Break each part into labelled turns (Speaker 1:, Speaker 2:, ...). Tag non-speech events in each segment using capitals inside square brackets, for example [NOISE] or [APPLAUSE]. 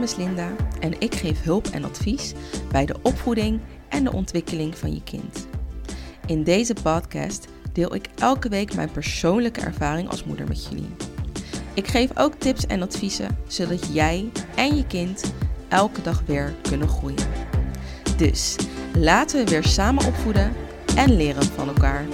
Speaker 1: naam is Linda en ik geef hulp en advies bij de opvoeding en de ontwikkeling van je kind. In deze podcast deel ik elke week mijn persoonlijke ervaring als moeder met jullie. Ik geef ook tips en adviezen zodat jij en je kind elke dag weer kunnen groeien. Dus laten we weer samen opvoeden en leren van elkaar.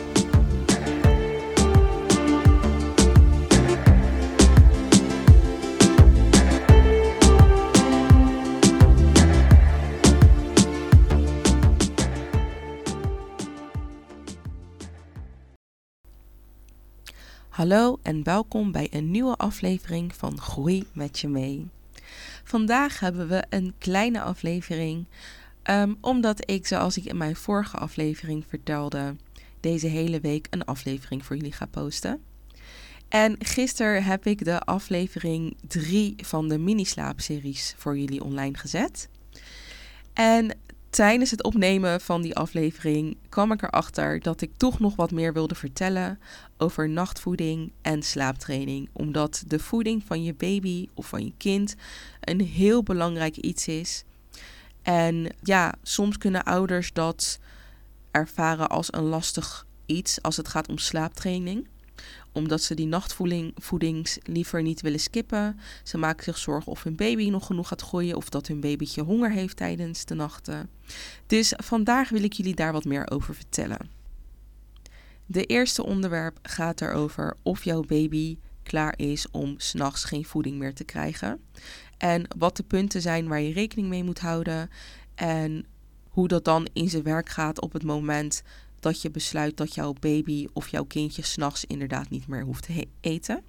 Speaker 1: Hallo en welkom bij een nieuwe aflevering van Groei met je mee. Vandaag hebben we een kleine aflevering, ehm, omdat ik, zoals ik in mijn vorige aflevering vertelde, deze hele week een aflevering voor jullie ga posten. En gisteren heb ik de aflevering 3 van de mini-slaapseries voor jullie online gezet. En tijdens het opnemen van die aflevering kwam ik erachter dat ik toch nog wat meer wilde vertellen over nachtvoeding en slaaptraining. Omdat de voeding van je baby of van je kind een heel belangrijk iets is. En ja, soms kunnen ouders dat ervaren als een lastig iets als het gaat om slaaptraining omdat ze die nachtvoedings liever niet willen skippen. Ze maken zich zorgen of hun baby nog genoeg gaat groeien of dat hun babytje honger heeft tijdens de nachten. Dus vandaag wil ik jullie daar wat meer over vertellen. De eerste onderwerp gaat erover of jouw baby klaar is om s'nachts geen voeding meer te krijgen. En wat de punten zijn waar je rekening mee moet houden. En hoe dat dan in zijn werk gaat op het moment dat je besluit dat jouw baby of jouw kindje s'nachts inderdaad niet meer hoeft te eten.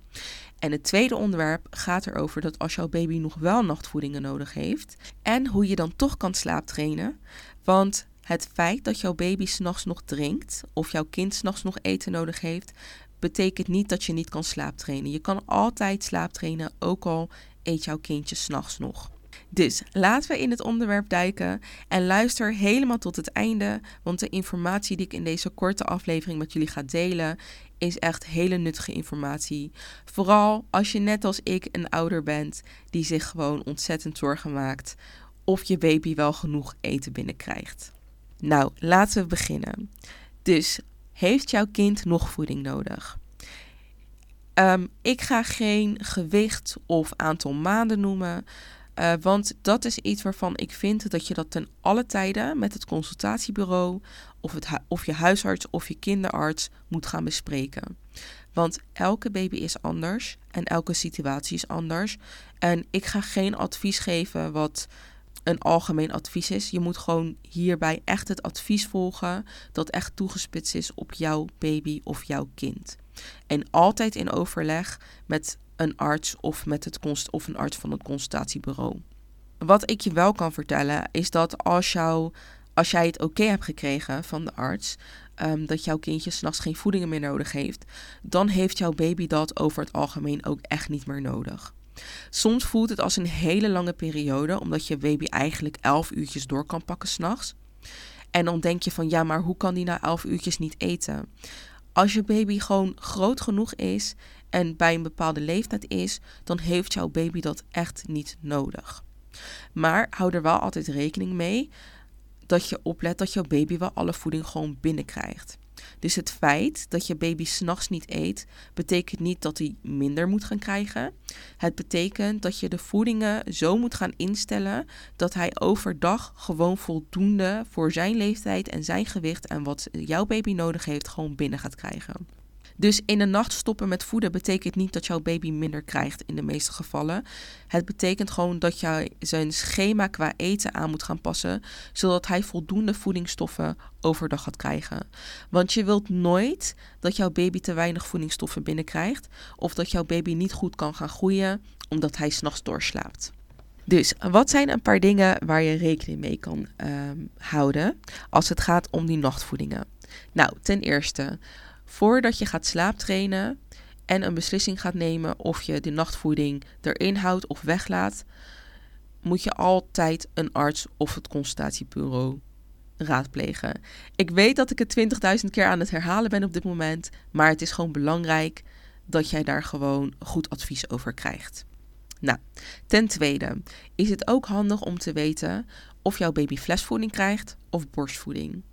Speaker 1: En het tweede onderwerp gaat erover dat als jouw baby nog wel nachtvoedingen nodig heeft en hoe je dan toch kan slaaptrainen. Want het feit dat jouw baby s'nachts nog drinkt of jouw kind s'nachts nog eten nodig heeft, betekent niet dat je niet kan slaaptrainen. Je kan altijd slaaptrainen, ook al eet jouw kindje s'nachts nog. Dus laten we in het onderwerp duiken en luister helemaal tot het einde, want de informatie die ik in deze korte aflevering met jullie ga delen is echt hele nuttige informatie. Vooral als je net als ik een ouder bent die zich gewoon ontzettend zorgen maakt of je baby wel genoeg eten binnenkrijgt. Nou, laten we beginnen. Dus heeft jouw kind nog voeding nodig? Um, ik ga geen gewicht of aantal maanden noemen. Uh, want dat is iets waarvan ik vind dat je dat ten alle tijden met het consultatiebureau of, het of je huisarts of je kinderarts moet gaan bespreken. Want elke baby is anders en elke situatie is anders. En ik ga geen advies geven wat een algemeen advies is. Je moet gewoon hierbij echt het advies volgen dat echt toegespitst is op jouw baby of jouw kind. En altijd in overleg met een arts of, met het const of een arts van het consultatiebureau. Wat ik je wel kan vertellen is dat als, jou, als jij het oké hebt gekregen van de arts, um, dat jouw kindje s'nachts geen voedingen meer nodig heeft, dan heeft jouw baby dat over het algemeen ook echt niet meer nodig. Soms voelt het als een hele lange periode, omdat je baby eigenlijk elf uurtjes door kan pakken s'nachts. En dan denk je van ja, maar hoe kan die na elf uurtjes niet eten? Als je baby gewoon groot genoeg is en bij een bepaalde leeftijd is, dan heeft jouw baby dat echt niet nodig. Maar hou er wel altijd rekening mee dat je oplet dat jouw baby wel alle voeding gewoon binnenkrijgt. Dus het feit dat je baby s'nachts niet eet, betekent niet dat hij minder moet gaan krijgen. Het betekent dat je de voedingen zo moet gaan instellen dat hij overdag gewoon voldoende voor zijn leeftijd en zijn gewicht en wat jouw baby nodig heeft, gewoon binnen gaat krijgen. Dus in de nacht stoppen met voeden betekent niet dat jouw baby minder krijgt in de meeste gevallen. Het betekent gewoon dat jij zijn schema qua eten aan moet gaan passen, zodat hij voldoende voedingsstoffen overdag gaat krijgen. Want je wilt nooit dat jouw baby te weinig voedingsstoffen binnenkrijgt of dat jouw baby niet goed kan gaan groeien omdat hij s'nachts doorslaapt. Dus wat zijn een paar dingen waar je rekening mee kan ehm, houden als het gaat om die nachtvoedingen? Nou, ten eerste, voordat je gaat slaaptrainen en een beslissing gaat nemen of je de nachtvoeding erin houdt of weglaat, moet je altijd een arts of het consultatiebureau raadplegen. Ik weet dat ik het 20.000 keer aan het herhalen ben op dit moment, maar het is gewoon belangrijk dat jij daar gewoon goed advies over krijgt. Nou, ten tweede is het ook handig om te weten of jouw baby flesvoeding krijgt of borstvoeding.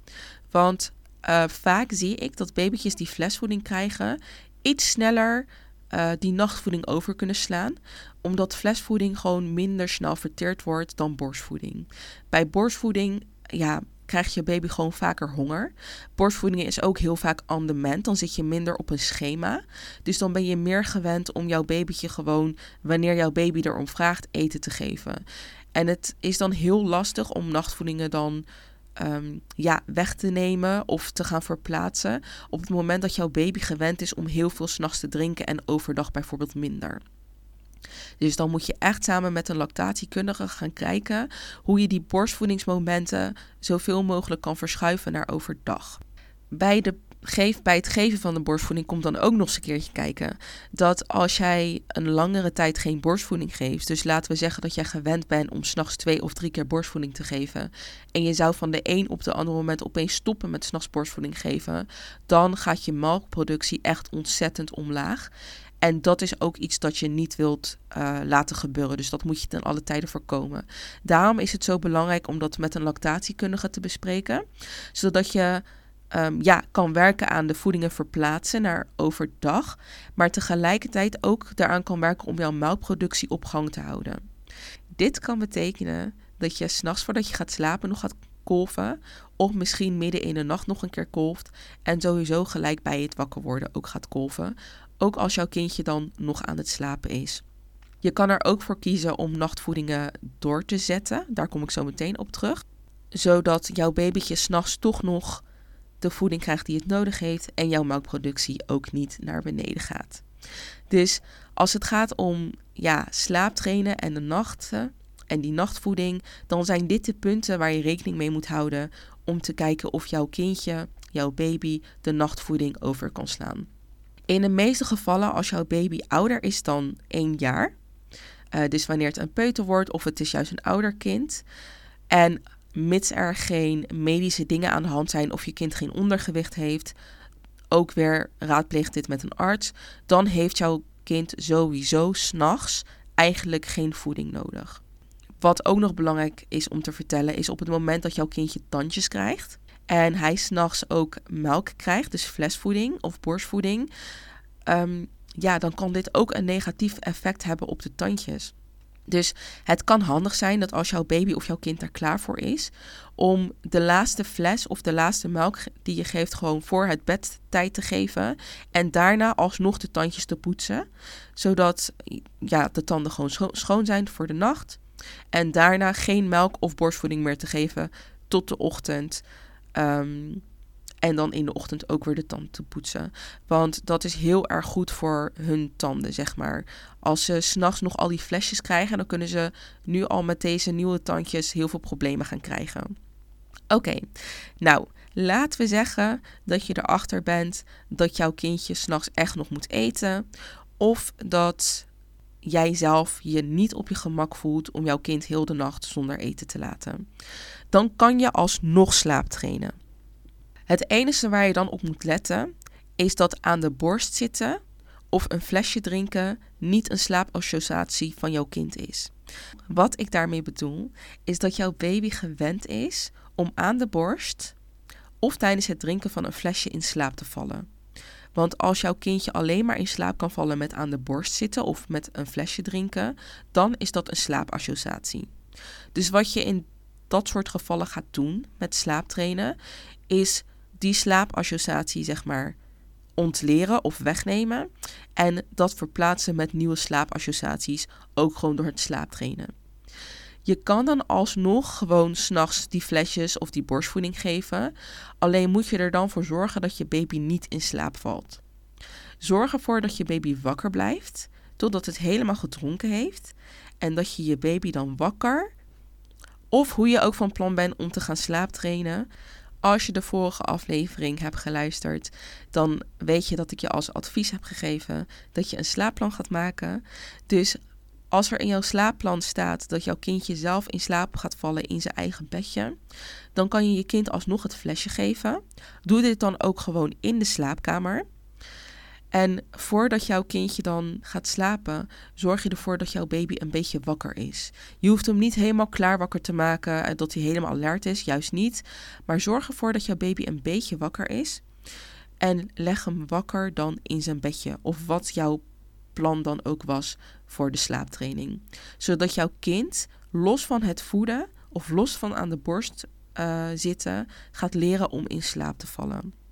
Speaker 1: Want uh, vaak zie ik dat babytjes die flesvoeding krijgen iets sneller uh, die nachtvoeding over kunnen slaan, omdat flesvoeding gewoon minder snel verteerd wordt dan borstvoeding. Bij borstvoeding ja, krijgt je baby gewoon vaker honger. Borstvoeding is ook heel vaak on demand. Dan zit je minder op een schema. Dus dan ben je meer gewend om jouw babytje gewoon, wanneer jouw baby erom vraagt, eten te geven. En het is dan heel lastig om nachtvoedingen dan um, ja, weg te nemen of te gaan verplaatsen. Op het moment dat jouw baby gewend is om heel veel s'nachts te drinken en overdag bijvoorbeeld minder. Dus dan moet je echt samen met een lactatiekundige gaan kijken hoe je die borstvoedingsmomenten zoveel mogelijk kan verschuiven naar overdag. Bij de geef, bij het geven van de borstvoeding komt dan ook nog eens een keertje kijken. Dat als jij een langere tijd geen borstvoeding geeft, dus laten we zeggen dat jij gewend bent om s'nachts twee of drie keer borstvoeding te geven. En je zou van de een op de andere moment opeens stoppen met s'nachts borstvoeding geven. Dan gaat je melkproductie echt ontzettend omlaag. En dat is ook iets dat je niet wilt uh, laten gebeuren. Dus dat moet je ten alle tijden voorkomen. Daarom is het zo belangrijk om dat met een lactatiekundige te bespreken. Zodat je um, ja, kan werken aan de voedingen verplaatsen naar overdag. Maar tegelijkertijd ook daaraan kan werken om jouw melkproductie op gang te houden. Dit kan betekenen dat je s'nachts voordat je gaat slapen nog gaat kolven. Of misschien midden in de nacht nog een keer kolft. En sowieso gelijk bij het wakker worden ook gaat kolven ook als jouw kindje dan nog aan het slapen is. Je kan er ook voor kiezen om nachtvoedingen door te zetten. Daar kom ik zo meteen op terug. Zodat jouw babytje s'nachts toch nog de voeding krijgt die het nodig heeft en jouw melkproductie ook niet naar beneden gaat. Dus als het gaat om ja, slaaptrainen en de nachten en die nachtvoeding, dan zijn dit de punten waar je rekening mee moet houden om te kijken of jouw kindje, jouw baby, de nachtvoeding over kan slaan. In de meeste gevallen, als jouw baby ouder is dan één jaar, uh, dus wanneer het een peuter wordt of het is juist een ouder kind, en mits er geen medische dingen aan de hand zijn of je kind geen ondergewicht heeft, ook weer raadpleeg dit met een arts, dan heeft jouw kind sowieso s'nachts eigenlijk geen voeding nodig. Wat ook nog belangrijk is om te vertellen, is op het moment dat jouw kindje tandjes krijgt, en hij s'nachts ook melk krijgt, dus flesvoeding of borstvoeding, um, ja, dan kan dit ook een negatief effect hebben op de tandjes. Dus het kan handig zijn dat als jouw baby of jouw kind er klaar voor is, om de laatste fles of de laatste melk die je geeft gewoon voor het bed tijd te geven en daarna alsnog de tandjes te poetsen, zodat ja, de tanden gewoon schoon zijn voor de nacht en daarna geen melk of borstvoeding meer te geven tot de ochtend. Um, en dan in de ochtend ook weer de tanden te poetsen. Want dat is heel erg goed voor hun tanden, zeg maar. Als ze s'nachts nog al die flesjes krijgen, dan kunnen ze nu al met deze nieuwe tandjes heel veel problemen gaan krijgen. Oké, nou, laten we zeggen dat je erachter bent dat jouw kindje s'nachts echt nog moet eten. Of dat jij zelf je niet op je gemak voelt om jouw kind heel de nacht zonder eten te laten. Dan kan je alsnog slaaptrainen. Het enige waar je dan op moet letten is dat aan de borst zitten of een flesje drinken niet een slaapassociatie van jouw kind is. Wat ik daarmee bedoel is dat jouw baby gewend is om aan de borst of tijdens het drinken van een flesje in slaap te vallen. Want als jouw kindje alleen maar in slaap kan vallen met aan de borst zitten of met een flesje drinken, dan is dat een slaapassociatie. Dus wat je in dat soort gevallen gaat doen met slaaptrainen, is die slaapassociatie, zeg maar, ontleren of wegnemen. En dat verplaatsen met nieuwe slaapassociaties, ook gewoon door het slaaptrainen. Je kan dan alsnog gewoon s'nachts die flesjes of die borstvoeding geven. Alleen moet je er dan voor zorgen dat je baby niet in slaap valt. Zorg ervoor dat je baby wakker blijft totdat het helemaal gedronken heeft. En dat je je baby dan wakker, of hoe je ook van plan bent om te gaan slaaptrainen, als je de vorige aflevering hebt geluisterd, dan weet je dat ik je als advies heb gegeven dat je een slaapplan gaat maken. Dus als er in jouw slaapplan staat dat jouw kindje zelf in slaap gaat vallen in zijn eigen bedje, dan kan je je kind alsnog het flesje geven. Doe dit dan ook gewoon in de slaapkamer. En voordat jouw kindje dan gaat slapen, zorg je ervoor dat jouw baby een beetje wakker is. Je hoeft hem niet helemaal klaar wakker te maken en dat hij helemaal alert is, juist niet. Maar zorg ervoor dat jouw baby een beetje wakker is. En leg hem wakker dan in zijn bedje. Of wat jouw plan dan ook was voor de slaaptraining. Zodat jouw kind los van het voeden of los van aan de borst uh, zitten, gaat leren om in slaap te vallen.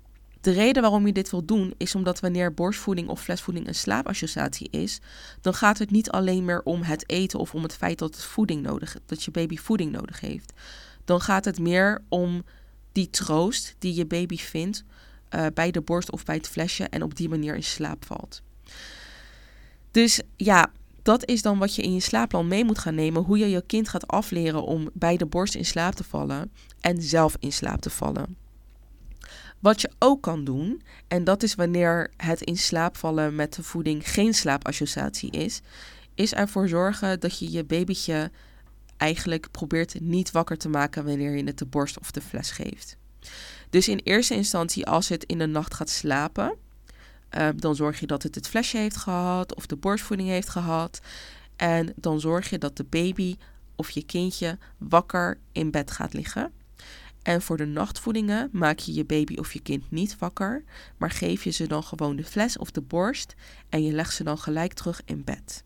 Speaker 1: De reden waarom je dit wil doen is omdat wanneer borstvoeding of flesvoeding een slaapassociatie is, dan gaat het niet alleen meer om het eten of om het feit dat, het voeding nodig, dat je baby voeding nodig heeft. Dan gaat het meer om die troost die je baby vindt uh, bij de borst of bij het flesje en op die manier in slaap valt. Dus ja, dat is dan wat je in je slaapplan mee moet gaan nemen. Hoe je je kind gaat afleren om bij de borst in slaap te vallen en zelf in slaap te vallen. Wat je ook kan doen, en dat is wanneer het in slaap vallen met de voeding geen slaapassociatie is, is ervoor zorgen dat je je babytje eigenlijk probeert niet wakker te maken wanneer je het de borst of de fles geeft. Dus in eerste instantie, als het in de nacht gaat slapen, uh, dan zorg je dat het het flesje heeft gehad of de borstvoeding heeft gehad. En dan zorg je dat de baby of je kindje wakker in bed gaat liggen. En voor de nachtvoedingen maak je je baby of je kind niet wakker, maar geef je ze dan gewoon de fles of de borst en je legt ze dan gelijk terug in bed.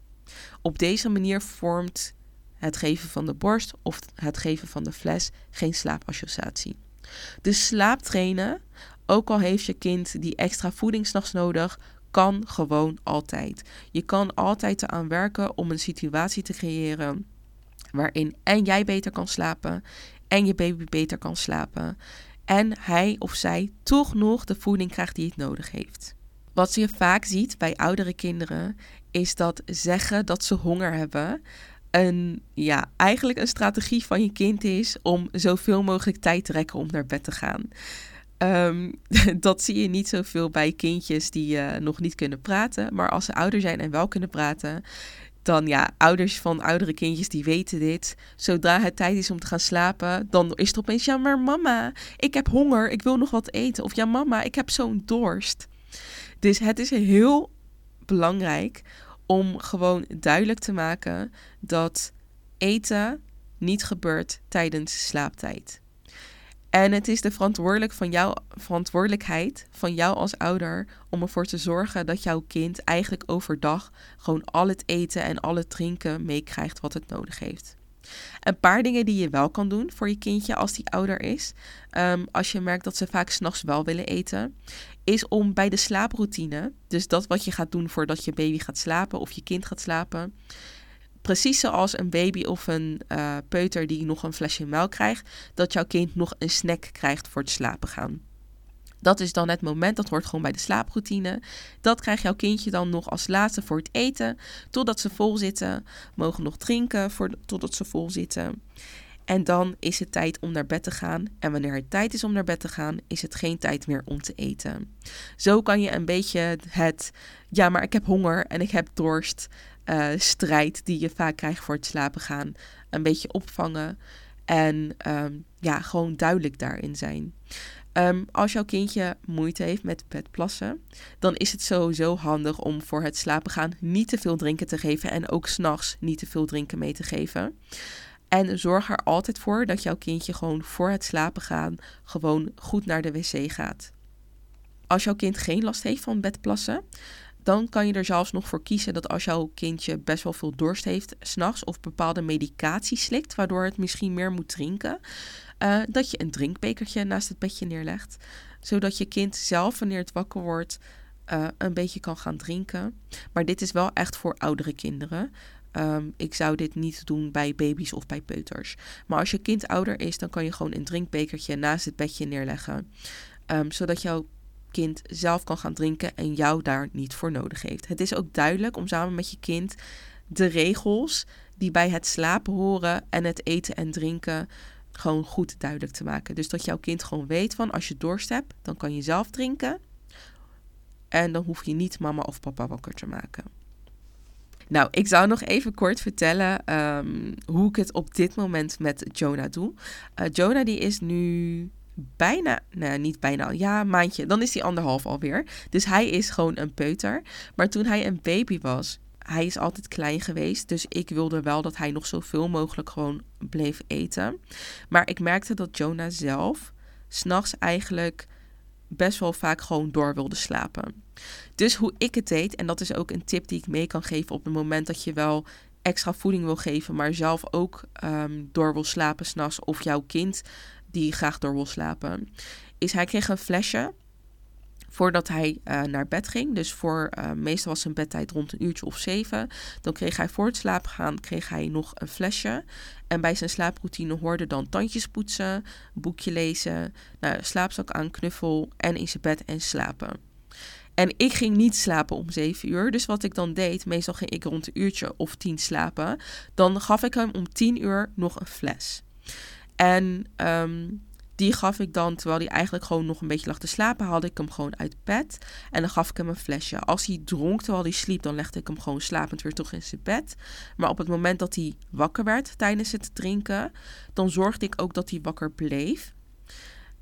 Speaker 1: Op deze manier vormt het geven van de borst of het geven van de fles geen slaapassociatie. De slaaptrainen, ook al heeft je kind die extra voeding s'nachts nodig, kan gewoon altijd. Je kan altijd eraan werken om een situatie te creëren waarin en jij beter kan slapen en je baby beter kan slapen. En hij of zij toch nog de voeding krijgt die het nodig heeft. Wat je vaak ziet bij oudere kinderen is dat zeggen dat ze honger hebben een, ja, eigenlijk een strategie van je kind is om zoveel mogelijk tijd te rekken om naar bed te gaan. Um, [LAUGHS] dat zie je niet zoveel bij kindjes die uh, nog niet kunnen praten. Maar als ze ouder zijn en wel kunnen praten, dan ja, ouders van oudere kindjes die weten dit. Zodra het tijd is om te gaan slapen, dan is het opeens: ja, maar mama, ik heb honger, ik wil nog wat eten. Of ja, mama, ik heb zo'n dorst. Dus het is heel belangrijk om gewoon duidelijk te maken dat eten niet gebeurt tijdens slaaptijd. En het is de verantwoordelijk van jou, verantwoordelijkheid van jou als ouder om ervoor te zorgen dat jouw kind eigenlijk overdag gewoon al het eten en al het drinken meekrijgt wat het nodig heeft. Een paar dingen die je wel kan doen voor je kindje als die ouder is, um, als je merkt dat ze vaak s'nachts wel willen eten, is om bij de slaaproutine, dus dat wat je gaat doen voordat je baby gaat slapen of je kind gaat slapen, precies zoals een baby of een uh, peuter die nog een flesje melk krijgt, dat jouw kind nog een snack krijgt voor het slapen gaan. Dat is dan het moment, dat hoort gewoon bij de slaaproutine. Dat krijgt jouw kindje dan nog als laatste voor het eten, totdat ze vol zitten. Mogen nog drinken voor, totdat ze vol zitten. En dan is het tijd om naar bed te gaan. En wanneer het tijd is om naar bed te gaan, is het geen tijd meer om te eten. Zo kan je een beetje het, ja, maar ik heb honger en ik heb dorst, uh, strijd die je vaak krijgt voor het slapen gaan, een beetje opvangen. En um, ja, gewoon duidelijk daarin zijn. Um, als jouw kindje moeite heeft met het plassen, dan is het sowieso handig om voor het slapen gaan niet te veel drinken te geven en ook s'nachts niet te veel drinken mee te geven. En zorg er altijd voor dat jouw kindje gewoon voor het slapen gaan gewoon goed naar de wc gaat. Als jouw kind geen last heeft van bedplassen, dan kan je er zelfs nog voor kiezen dat als jouw kindje best wel veel dorst heeft s'nachts of bepaalde medicatie slikt, waardoor het misschien meer moet drinken, uh, dat je een drinkbekertje naast het bedje neerlegt. Zodat je kind zelf, wanneer het wakker wordt, uh, een beetje kan gaan drinken. Maar dit is wel echt voor oudere kinderen. Um, ik zou dit niet doen bij baby's of bij peuters. Maar als je kind ouder is, dan kan je gewoon een drinkbekertje naast het bedje neerleggen. Um, zodat jouw kind zelf kan gaan drinken en jou daar niet voor nodig heeft. Het is ook duidelijk om samen met je kind de regels die bij het slapen horen en het eten en drinken gewoon goed duidelijk te maken. Dus dat jouw kind gewoon weet van als je dorst hebt, dan kan je zelf drinken. En dan hoef je niet mama of papa wakker te maken. Nou, ik zou nog even kort vertellen um, hoe ik het op dit moment met Jonah doe. Uh, Jonah die is nu bijna, nee, niet bijna, ja, een maandje. Dan is hij anderhalf alweer. Dus hij is gewoon een peuter. Maar toen hij een baby was, hij is altijd klein geweest. Dus ik wilde wel dat hij nog zoveel mogelijk gewoon bleef eten. Maar ik merkte dat Jonah zelf s'nachts eigenlijk best wel vaak gewoon door wilde slapen. Dus hoe ik het deed, en dat is ook een tip die ik mee kan geven op het moment dat je wel extra voeding wil geven, maar zelf ook ehm, door wil slapen s'nachts, of jouw kind die graag door wil slapen, is hij kreeg een flesje voordat hij uh, naar bed ging. Dus voor, uh, meestal was zijn bedtijd rond een uurtje of zeven. Dan kreeg hij voor het slapen gaan kreeg hij nog een flesje. En bij zijn slaaproutine hoorde dan tandjes poetsen, boekje lezen, nou, slaapzak aan, knuffel en in zijn bed en slapen. En ik ging niet slapen om 7 uur. Dus wat ik dan deed, meestal ging ik rond een uurtje of tien slapen. Dan gaf ik hem om 10 uur nog een fles. En um, die gaf ik dan, terwijl hij eigenlijk gewoon nog een beetje lag te slapen, haalde ik hem gewoon uit bed. En dan gaf ik hem een flesje. Als hij dronk terwijl hij sliep, dan legde ik hem gewoon slapend weer terug in zijn bed. Maar op het moment dat hij wakker werd tijdens het drinken, dan zorgde ik ook dat hij wakker bleef.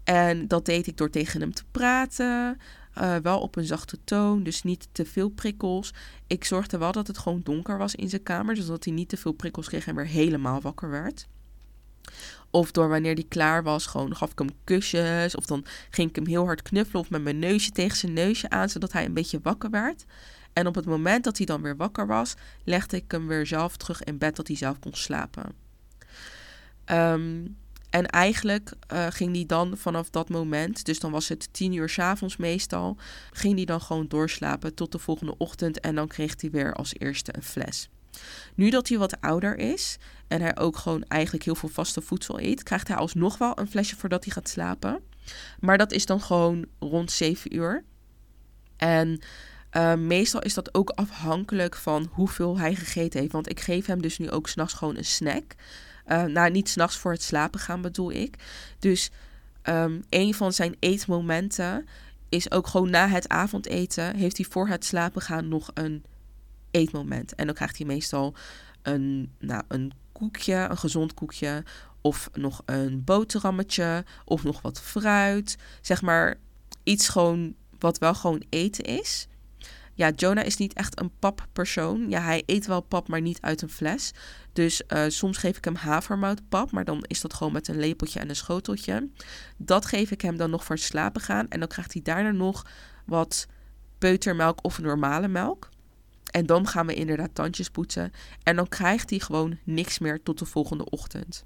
Speaker 1: En dat deed ik door tegen hem te praten. Uh, wel op een zachte toon, dus niet te veel prikkels. Ik zorgde wel dat het gewoon donker was in zijn kamer, zodat hij niet te veel prikkels kreeg en weer helemaal wakker werd. Of door wanneer hij klaar was, gewoon gaf ik hem kusjes. Of dan ging ik hem heel hard knuffelen of met mijn neusje tegen zijn neusje aan, zodat hij een beetje wakker werd. En op het moment dat hij dan weer wakker was, legde ik hem weer zelf terug in bed, dat hij zelf kon slapen. Um, en eigenlijk uh, ging hij dan vanaf dat moment, dus dan was het tien uur s avonds meestal, ging hij dan gewoon doorslapen tot de volgende ochtend en dan kreeg hij weer als eerste een fles. Nu dat hij wat ouder is en hij ook gewoon eigenlijk heel veel vaste voedsel eet, krijgt hij alsnog wel een flesje voordat hij gaat slapen. Maar dat is dan gewoon rond 7 uur. En uh, meestal is dat ook afhankelijk van hoeveel hij gegeten heeft. Want ik geef hem dus nu ook s'nachts gewoon een snack. Uh, nou, niet s'nachts voor het slapen gaan bedoel ik. Dus um, een van zijn eetmomenten is ook gewoon na het avondeten. Heeft hij voor het slapen gaan nog een eetmoment. En dan krijgt hij meestal een, nou, een koekje, een gezond koekje. Of nog een boterhammetje. Of nog wat fruit. Zeg maar iets gewoon wat wel gewoon eten is. Ja, Jonah is niet echt een pappersoon. Ja, hij eet wel pap, maar niet uit een fles. Dus uh, soms geef ik hem havermoutpap, maar dan is dat gewoon met een lepeltje en een schoteltje. Dat geef ik hem dan nog voor het slapen gaan. En dan krijgt hij daarna nog wat peutermelk of normale melk. En dan gaan we inderdaad tandjes poetsen. En dan krijgt hij gewoon niks meer tot de volgende ochtend.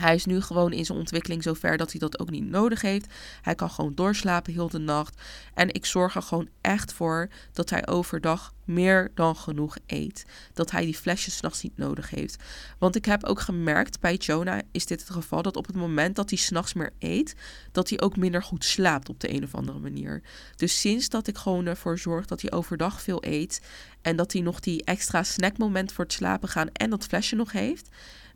Speaker 1: Hij is nu gewoon in zijn ontwikkeling zover dat hij dat ook niet nodig heeft. Hij kan gewoon doorslapen heel de nacht. En ik zorg er gewoon echt voor dat hij overdag meer dan genoeg eet. Dat hij die flesjes s'nachts niet nodig heeft. Want ik heb ook gemerkt, bij Jonah is dit het geval, dat op het moment dat hij s'nachts meer eet, dat hij ook minder goed slaapt op de een of andere manier. Dus sinds dat ik gewoon ervoor zorg dat hij overdag veel eet en dat hij nog die extra snackmoment voor het slapen gaan en dat flesje nog heeft,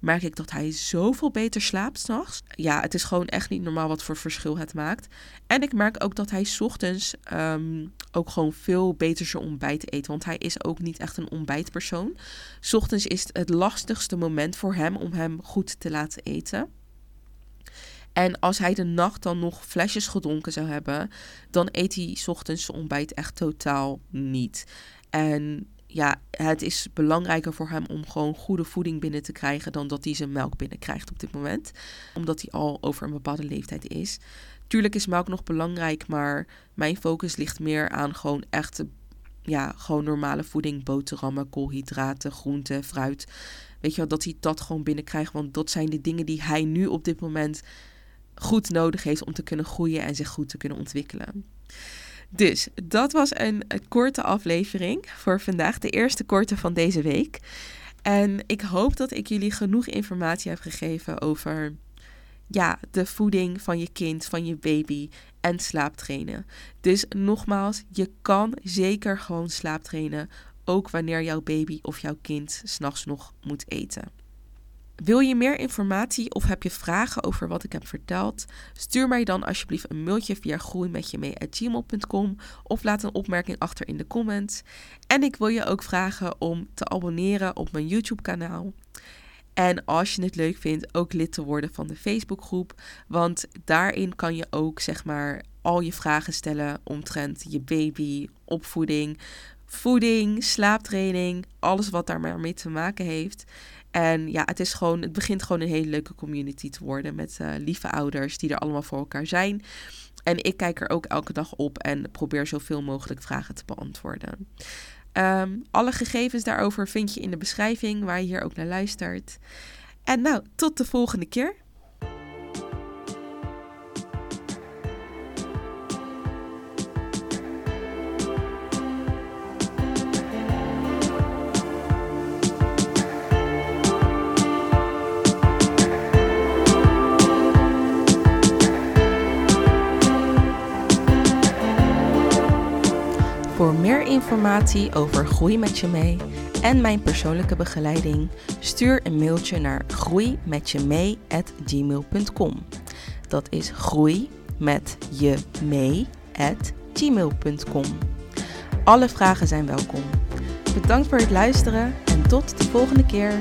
Speaker 1: merk ik dat hij zoveel beter slaapt s'nachts. Ja, het is gewoon echt niet normaal wat voor verschil het maakt. En ik merk ook dat hij ochtends um, ook gewoon veel beter zijn ontbijt eet. Want hij is ook niet echt een ontbijtpersoon. Ochtends is het het lastigste moment voor hem om hem goed te laten eten. En als hij de nacht dan nog flesjes gedronken zou hebben, dan eet hij ochtends zijn ontbijt echt totaal niet. En ja, het is belangrijker voor hem om gewoon goede voeding binnen te krijgen dan dat hij zijn melk binnenkrijgt op dit moment. Omdat hij al over een bepaalde leeftijd is. Tuurlijk is melk nog belangrijk, maar mijn focus ligt meer aan gewoon echt, ja, gewoon normale voeding. Boterhammen, koolhydraten, groenten, fruit. Weet je wel, dat hij dat gewoon binnenkrijgt. Want dat zijn de dingen die hij nu op dit moment goed nodig heeft om te kunnen groeien en zich goed te kunnen ontwikkelen. Dus dat was een, korte aflevering voor vandaag, de eerste korte van deze week. En ik hoop dat ik jullie genoeg informatie heb gegeven over ja, de voeding van je kind, van je baby en slaaptrainen. Dus nogmaals, je kan zeker gewoon slaaptrainen, ook wanneer jouw baby of jouw kind s'nachts nog moet eten. Wil je meer informatie of heb je vragen over wat ik heb verteld? Stuur mij dan alsjeblieft een mailtje via groeimetjemee.gmail.com of laat een opmerking achter in de comments. En ik wil je ook vragen om te abonneren op mijn YouTube kanaal. En als je het leuk vindt, ook lid te worden van de Facebookgroep. Want daarin kan je ook zeg maar al je vragen stellen omtrent je baby, opvoeding, voeding, slaaptraining, alles wat daar maar mee te maken heeft. En ja, het, is gewoon, het begint gewoon een hele leuke community te worden met uh, lieve ouders die er allemaal voor elkaar zijn. En ik kijk er ook elke dag op en probeer zoveel mogelijk vragen te beantwoorden. Um, alle gegevens daarover vind je in de beschrijving waar je hier ook naar luistert. En nou, tot de volgende keer. Informatie over Groei met je mee en mijn persoonlijke begeleiding, stuur een mailtje naar groeimetjemee@gmail.com. Dat is groei met je mee gmail.com. Alle vragen zijn welkom. Bedankt voor het luisteren en tot de volgende keer.